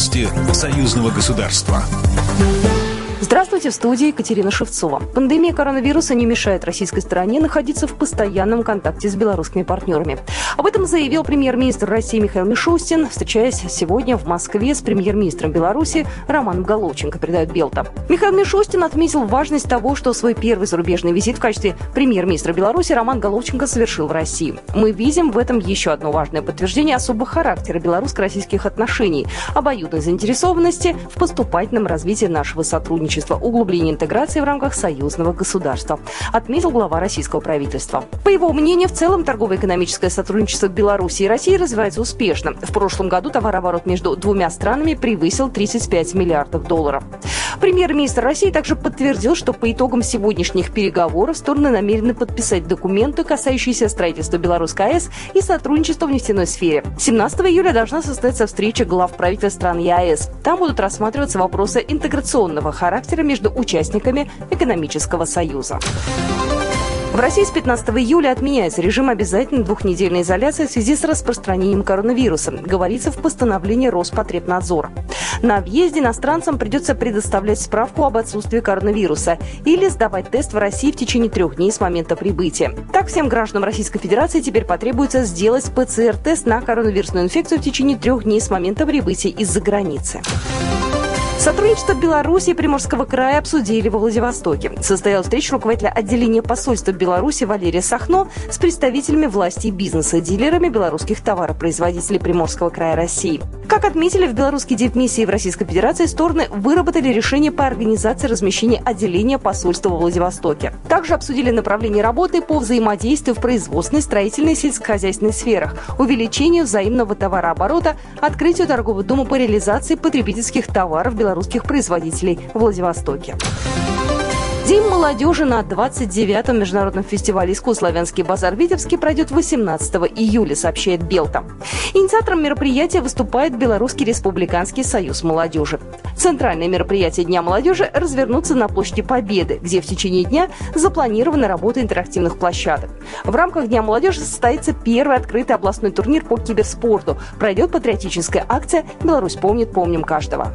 Новости союзного государства. Здравствуйте, в студии Екатерина Шевцова. Пандемия коронавируса не мешает российской стороне находиться в постоянном контакте с белорусскими партнерами. Об этом заявил премьер-министр России Михаил Мишустин, встречаясь сегодня в Москве с премьер-министром Беларуси Романом Головченко, передает Белта. Михаил Мишустин отметил важность того, что свой первый зарубежный визит в качестве премьер-министра Беларуси Роман Головченко совершил в России. Мы видим в этом еще одно важное подтверждение особого характера белорусско-российских отношений, обоюдной заинтересованности в поступательном развитии нашего сотрудничества сотрудничества, углубление интеграции в рамках союзного государства, отметил глава российского правительства. По его мнению, в целом торгово-экономическое сотрудничество Беларуси и России развивается успешно. В прошлом году товарооборот между двумя странами превысил 35 миллиардов долларов. Премьер-министр России также подтвердил, что по итогам сегодняшних переговоров стороны намерены подписать документы, касающиеся строительства Белорусской АЭС и сотрудничества в нефтяной сфере. 17 июля должна состояться встреча глав правительств стран ЕАЭС. Там будут рассматриваться вопросы интеграционного характера между участниками экономического союза. В России с 15 июля отменяется режим обязательной двухнедельной изоляции в связи с распространением коронавируса, говорится в постановлении Роспотребнадзора. На въезде иностранцам придется предоставлять справку об отсутствии коронавируса или сдавать тест в России в течение трех дней с момента прибытия. Так, всем гражданам Российской Федерации теперь потребуется сделать ПЦР-тест на коронавирусную инфекцию в течение трех дней с момента прибытия из-за границы. Сотрудничество Беларуси и Приморского края обсудили во Владивостоке. Состоялась встреча руководителя отделения посольства Беларуси Валерия Сахно с представителями власти и бизнеса, дилерами белорусских товаропроизводителей Приморского края России. Как отметили в белорусской дипмиссии в Российской Федерации, стороны выработали решение по организации размещения отделения посольства во Владивостоке. Также обсудили направление работы по взаимодействию в производственной, строительной и сельскохозяйственной сферах, увеличению взаимного товарооборота, открытию торгового дома по реализации потребительских товаров белорусских производителей в Владивостоке. День молодежи на 29-м международном фестивале искусств «Славянский базар Витебский» пройдет 18 июля, сообщает Белта. Инициатором мероприятия выступает Белорусский республиканский союз молодежи. Центральное мероприятие Дня молодежи развернутся на площади Победы, где в течение дня запланирована работа интерактивных площадок. В рамках Дня молодежи состоится первый открытый областной турнир по киберспорту. Пройдет патриотическая акция «Беларусь помнит, помним каждого».